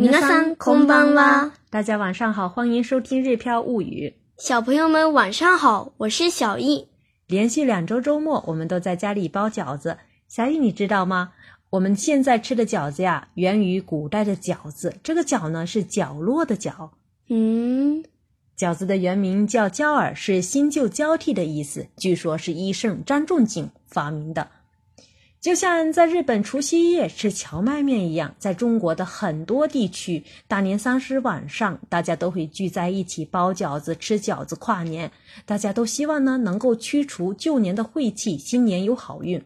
んばんは。大家晚上好，欢迎收听《日飘物语》。小朋友们晚上好，我是小易。连续两周周末，我们都在家里包饺子。小易，你知道吗？我们现在吃的饺子呀，源于古代的饺子。这个“饺”呢，是角落的“角”。嗯，饺子的原名叫“娇耳”，是新旧交替的意思。据说是医圣张仲景发明的。就像在日本除夕夜吃荞麦面一样，在中国的很多地区，大年三十晚上，大家都会聚在一起包饺子、吃饺子、跨年。大家都希望呢，能够驱除旧年的晦气，新年有好运。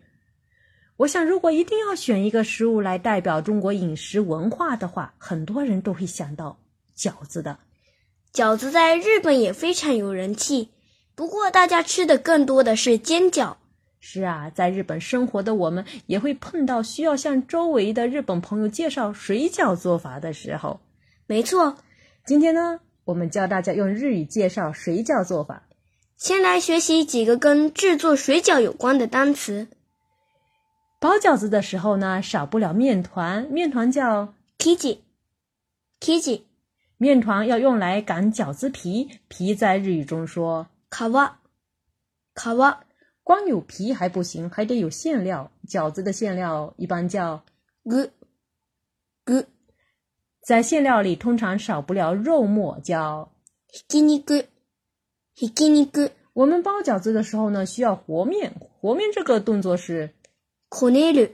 我想，如果一定要选一个食物来代表中国饮食文化的话，很多人都会想到饺子的。饺子在日本也非常有人气，不过大家吃的更多的是煎饺。是啊，在日本生活的我们也会碰到需要向周围的日本朋友介绍水饺做法的时候。没错，今天呢，我们教大家用日语介绍水饺做法。先来学习几个跟制作水饺有关的单词。包饺子的时候呢，少不了面团，面团叫 kiji，kiji。面团要用来擀饺子皮，皮在日语中说 kawa，kawa。光有皮还不行，还得有馅料。饺子的馅料一般叫“咯”，在馅料里通常少不了肉末，叫“ひき肉”。ひき肉。我们包饺子的时候呢，需要和面。和面这个动作是“こねる”，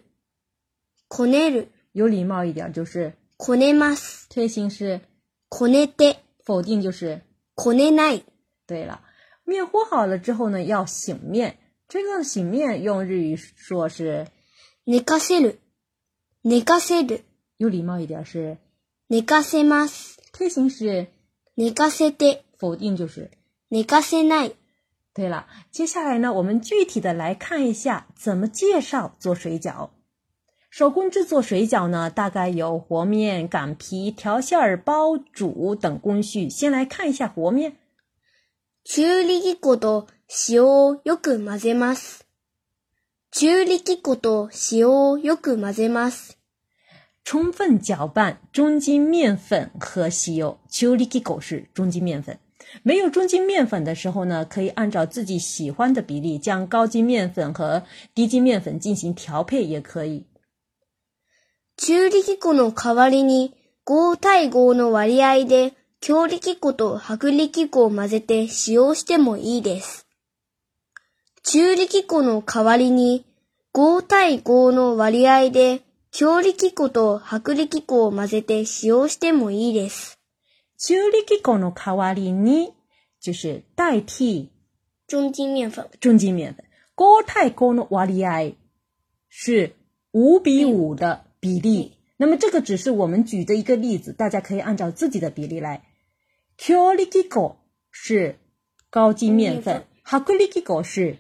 こねる。有礼貌一点就是“こねます”。推行是“こねて”，否定就“是こねない”。对了，面和好了之后呢，要醒面。这个醒面用日语说是寝かせる、寝かせる。有礼貌一点是寝かせます。推形是寝かせて。否定就是寝かせない。对了，接下来呢，我们具体的来看一下怎么介绍做水饺。手工制作水饺呢，大概有和面、擀皮、调馅儿、包、煮等工序。先来看一下和面。中力粉と塩をよく混ぜます。中力粉と塩をよく混ぜます。充分搅拌中筋面粉和塩。中力粉是中筋面粉。没有中筋面粉的时候呢，可以按照自己喜欢的比例，将高筋面粉和低筋面粉进行调配，也可以。中力粉の代わりに5対5の割合で強力粉と薄力粉を混ぜて使用してもいいです。中力粉の代わりに5対5の割合で強力粉と薄力粉を混ぜて使用してもいいです。中力粉の代わりに就是代替中筋面粉。中筋面粉。5対5の割合是5比5的比例。那么这个只是我们举的一个例子，大家可以按照自己的比例来。g 力基高是高筋面粉，g 力基高是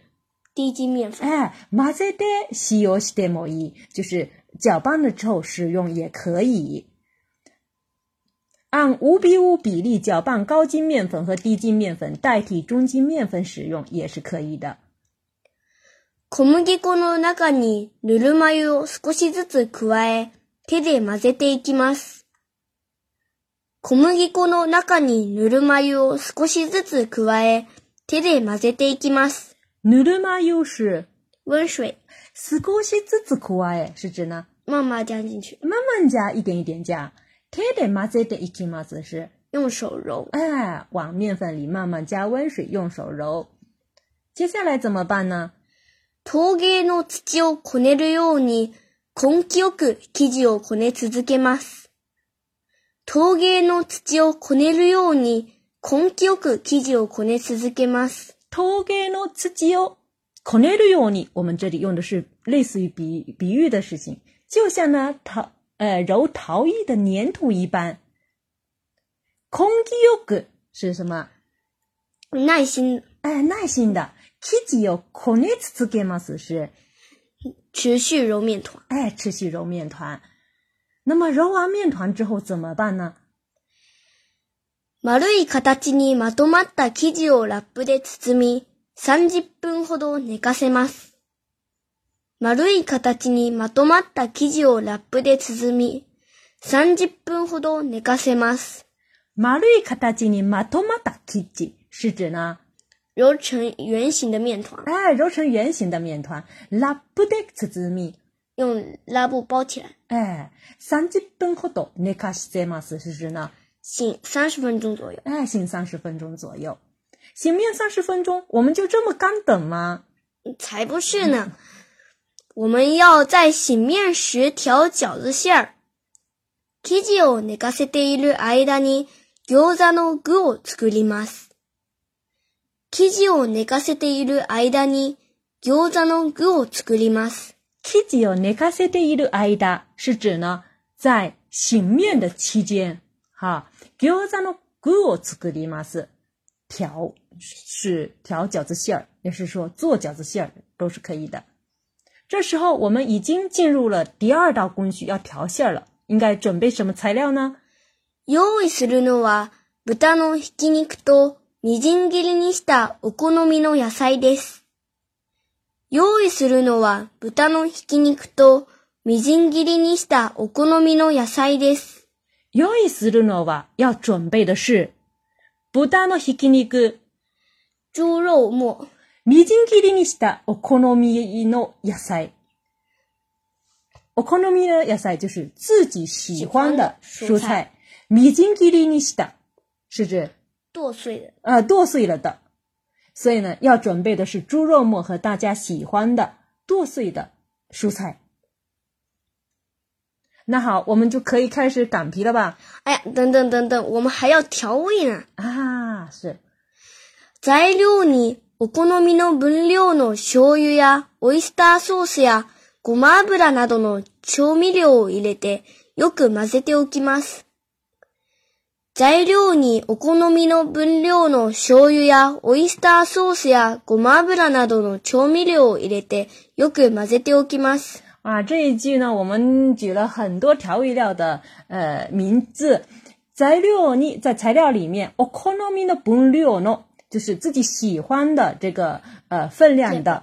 低筋面粉。哎，マゼで洗おしでもい就是搅拌了之后使用也可以。按五比五比例搅拌高筋面粉和低筋面粉，代替中筋面粉使用也是可以的。小麦粉の中にぬるま湯を少しずつ加え、手で混ぜていきます。小麦粉の中にぬるま湯を少しずつ加え、手で混ぜていきます。ぬるま湯是温水。少しずつ加え是指呢？慢慢加进去。慢慢加，一点一点加。手で混ぜていきます是用手揉。哎，往面粉里慢慢加温水，用手揉。接下来怎么办呢？陶芸の土をこねるように根気よく生地をこね続けます。陶芸の土をこねるように根気よく生地をこね続けます。陶芸の土をこねるように，我们这里用的是类似于比比喻的事情，就像呢陶呃揉陶艺的粘土一般。根気よく是什么？耐心，哎，耐心的。生地をこね続けます是持续揉面团，哎，持续揉面团。那么揉完面团之后怎么办呢？丸い形にまとまった生地をラップで包み、三十分ほど寝かせます。丸い形にまとまった生地をラップで包み、三十分ほど寝かせます。丸い形にまとまった生地是指呢？揉成圆形的面团。哎，揉成圆形的面团。ラップで包み。用拉布包起来。哎，三十分活动，你卡是再吗？四十分钟呢？醒三十分钟左右。哎，醒三十分钟左右。醒面三十分钟，我们就这么干等吗？才不是呢！我们要在醒面时调饺子馅。生面团醒好后，开始调馅。生面团醒好后，开始调馅。生地を寝かせている間是指呢，在醒面的期间，哈，餃子の餡を作ります。调是调饺子馅儿，也是说做饺子馅儿都是可以的。这时候我们已经进入了第二道工序，要调馅儿了。应该准备什么材料呢？用意するのは豚のひき肉とみじん切りにしたお好みの野菜です。用意するのは豚のひき肉とみじん切りにしたお好みの野菜です。用意するのは要準備的是豚のひき肉、猪肉も。みじん切りにしたお好みの野菜。お好みの野菜就是自己喜欢的蔬菜。みじん切りにした。是指剁碎的。啊、剁碎了的。所以呢，要准备的是猪肉末和大家喜欢的剁碎的蔬菜。那好，我们就可以开始擀皮了吧？哎呀，等等等等，我们还要调味呢！啊，是。在料に我好みの分量の醤油やオイスターソースやごま油などの調味料を入れてよく混ぜておきます。材料にお好みの分量の醤油やオイスターソースやごま油などの調味料を入れてよく混ぜておきます。啊，这一句呢，我们举了很多调味料的呃名字。材料に在材料里面，お好みの分量の就是自己喜欢的这个呃分量的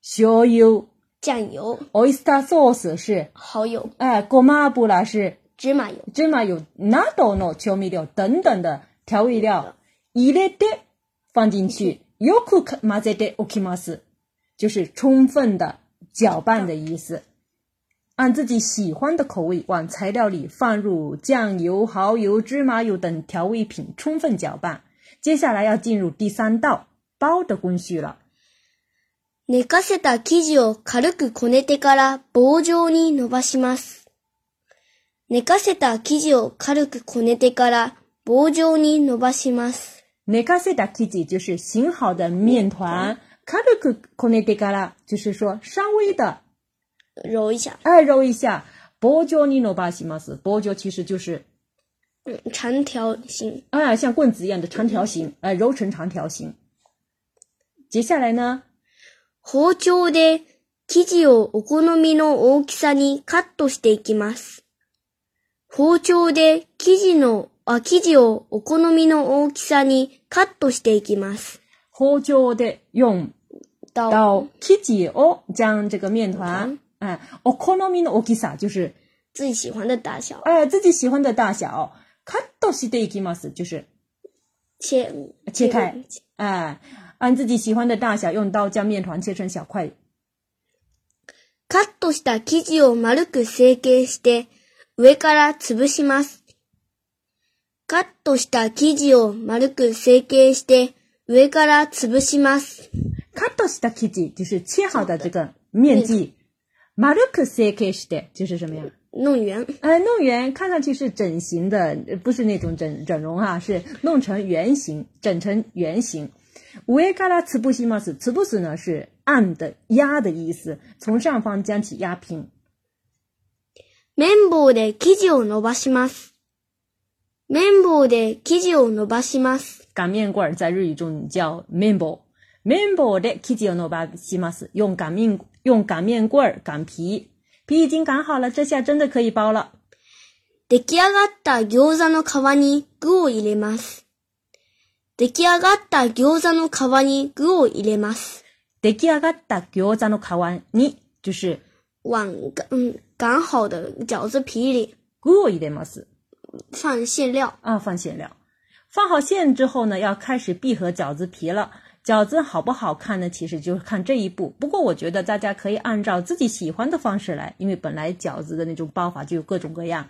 醤油、酱油、oyster sauce 是蚝油，哎、ごま油是芝麻油、芝麻油、纳豆呢、调味料等等的调味料一列的放进去，よく混ぜておきます，就是充分的搅拌的意思。按自己喜欢的口味，往材料里放入酱油、蚝油、芝麻油等调味品，充分搅拌。接下来要进入第三道包的工序了。練かせた生地を軽くこねてから棒状に伸ばします。寝かせた生地を軽くこねてから棒状に伸ばします。寝かせた生地就是醒好的面团，軽くこねてから就是说稍微的揉一下，哎，揉一下。棒状に伸ばします。棒状其实就是，嗯，长条形。哎，像棍子一样的长条形，哎，揉成长条形。接下来呢？包丁で生地をお好みの大きさにカットしていきます。包丁で生地の、あ、生地をお好みの大きさにカットしていきます。包丁で用刀生地を将这个面团，お好みの大きさ就是自己喜欢的大小。哎，自己喜欢的大小。カットしていきます就是切切开，哎，按自己喜欢的大小用刀将面团切成小块。カットした生地を丸く成形して。上から潰します。カットした生地を丸く成形して上から潰します。カットした生地就是切好的这个面積。丸く成形して就是什么呀？弄圆。呃，弄圆看上去是整形的，不是那种整整容啊，是弄成圆形，整成圆形。上から潰します。潰す呢是按的压的意思，从上方将其压平。綿棒で生地を伸ばします。綿棒で生地を伸ばします。擀面棍在日语中叫綿棒。綿棒で生地を伸ばします。用擀面用擀面棍擀皮。皮已经擀好了，这下真的可以包了。出来上がった餃子の皮に具を入れます。出来上がった餃子の皮に具を入れます。出来上がった餃子の皮に就是往嗯擀好的饺子皮里，放馅料啊，放馅料。放好馅之后呢，要开始闭合饺子皮了。饺子好不好看呢？其实就是看这一步。不过我觉得大家可以按照自己喜欢的方式来，因为本来饺子的那种包法就有各种各样。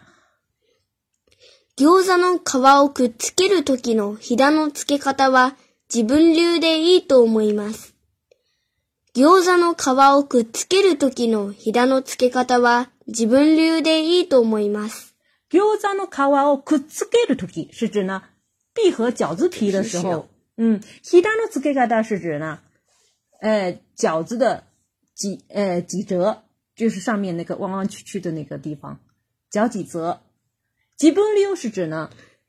餃子の皮をくっつける時の餡のつけ方は自分流でいいと思います。餃子の皮をくっつけるときのひだの付け方は自分流でいいと思います。餃子の皮をくっつけるとき是指呢、闭合饺子皮的时候。嗯，ひだの付け方是指呢，え、饺子的几呃几折，就是上面那个弯弯曲曲的那个地方，饺几折。自分流是指呢，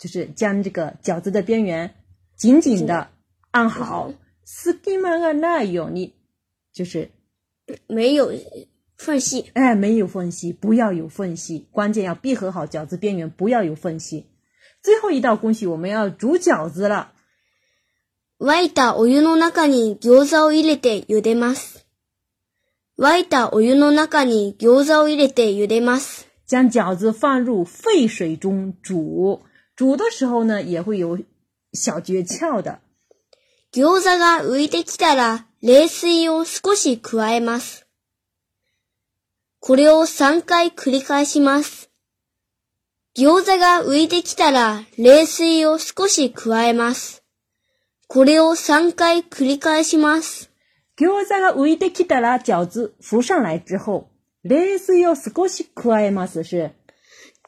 就是将这个饺子的边缘紧紧的按好，是干嘛啊？那有你就是没有缝隙，哎，没有缝隙，不要有缝隙，关键要闭合好饺子边缘，不要有缝隙。最后一道工序，我们要煮饺子了。沸いたお湯の中に餃子を入れて茹でます。沸いたお湯の中に餃子を入れて茹でます。将饺子放入沸水中煮。煮的时候呢，也会有小诀窍的。餃子が浮起てきたら、冷水。を少し加えます。これを冷回繰り返します。餃子が浮いてきたら、冷水。を少し加えます。これを冷回繰り返します。餃子が浮いてきたら、加子浮上冷水。加冷水。を少し加えます。冷水。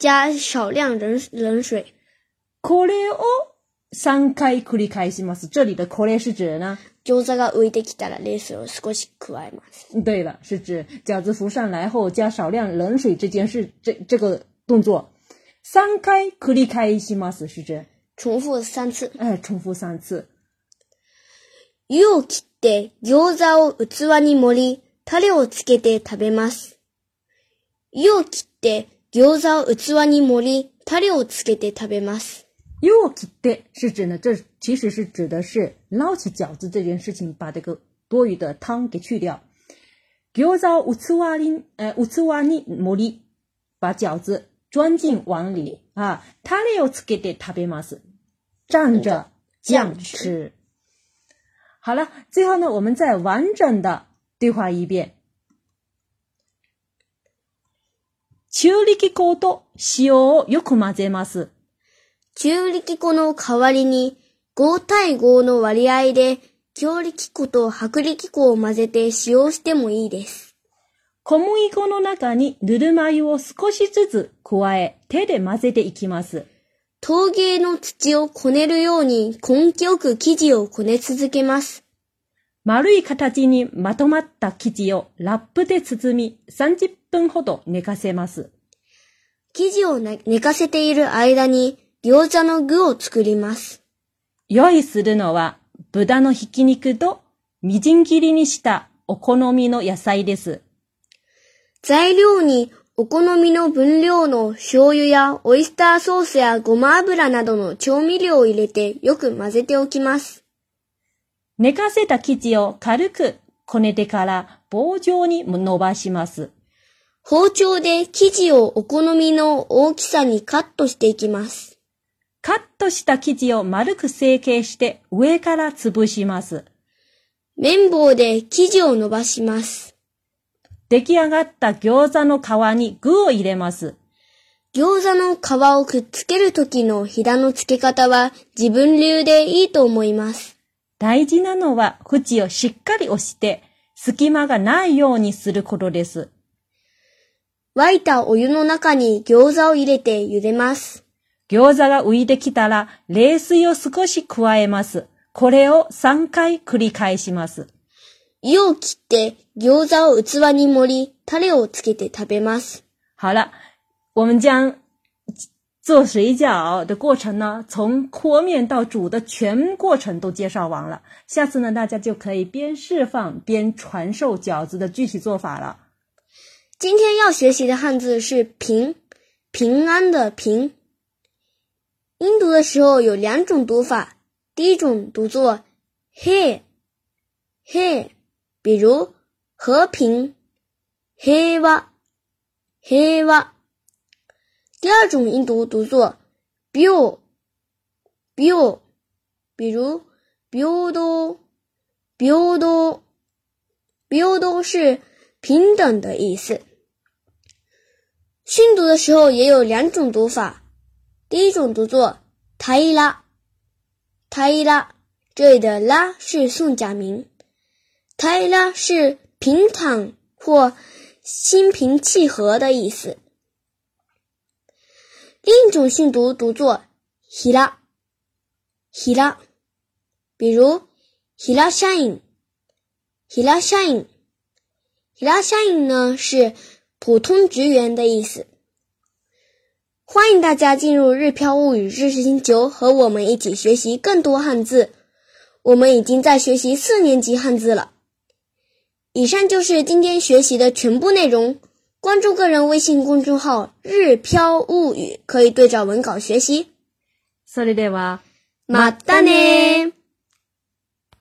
加冷水。冷加冷冷水。これを3回繰り返します。这里的これ是指呢餃子が浮いてきたら冷水を少し加えます。对了，是指饺子浮上来后加少量冷水这件事，这这个动作。三回繰り返します是指重複三次。哎，重複三次。湯を切って餃子を器に盛り、タレをつけて食べます。湯を切って餃子を器に盛り、タレをつけて食べます。又吃的是指呢，这其实是指的是捞起饺子这件事情，把这个多余的汤给去掉。构造五次瓦林，呃，五次瓦尼摩里，把饺子装进碗里啊。他里有吃的特别麻斯，蘸着酱吃。好了，最后呢，我们再完整的对话一遍。中力高と使用よく混ぜます。中力粉の代わりに5対5の割合で強力粉と薄力粉を混ぜて使用してもいいです。小麦粉の中にぬるま湯を少しずつ加え手で混ぜていきます。陶芸の土をこねるように根気よく生地をこね続けます。丸い形にまとまった生地をラップで包み30分ほど寝かせます。生地を寝かせている間に餃子の具を作ります。用意するのは豚のひき肉とみじん切りにしたお好みの野菜です。材料にお好みの分量の醤油やオイスターソースやごま油などの調味料を入れてよく混ぜておきます。寝かせた生地を軽くこねてから棒状に伸ばします。包丁で生地をお好みの大きさにカットしていきます。カットした生地を丸く成形して上から潰します。綿棒で生地を伸ばします。出来上がった餃子の皮に具を入れます。餃子の皮をくっつけるときのひだの付け方は自分流でいいと思います。大事なのは縁をしっかり押して隙間がないようにすることです。沸いたお湯の中に餃子を入れて茹でます。餃子が浮いてきたら、冷水を少し加えます。これを三回繰り返します。容器で餃子を器に盛り、タレをつけて食べます。好了，我们将做水饺的过程呢，从和面到煮的全过程都介绍完了。下次呢，大家就可以边示范边传授饺子的具体做法了。今天要学习的汉字是“平”，平安的“平”。音读的时候有两种读法，第一种读作 h e h e 比如和平 hei wa hei wa；第二种音读读作 biu biu，比如 biu do biu do biu do 是平等的意思。训读的时候也有两种读法。第一种读作 tai ra tai ra，这里的 ra 是送假名，tai ra 是平躺或心平气和的意思。另一种训读读作 hi ra hi ra，比如 hi ra shain hi ra shain hi ra shain 呢是普通职员的意思。欢迎大家进入《日飘物语》知识星球，和我们一起学习更多汉字。我们已经在学习四年级汉字了。以上就是今天学习的全部内容。关注个人微信公众号“日飘物语”，可以对照文稿学习。それでは、またね。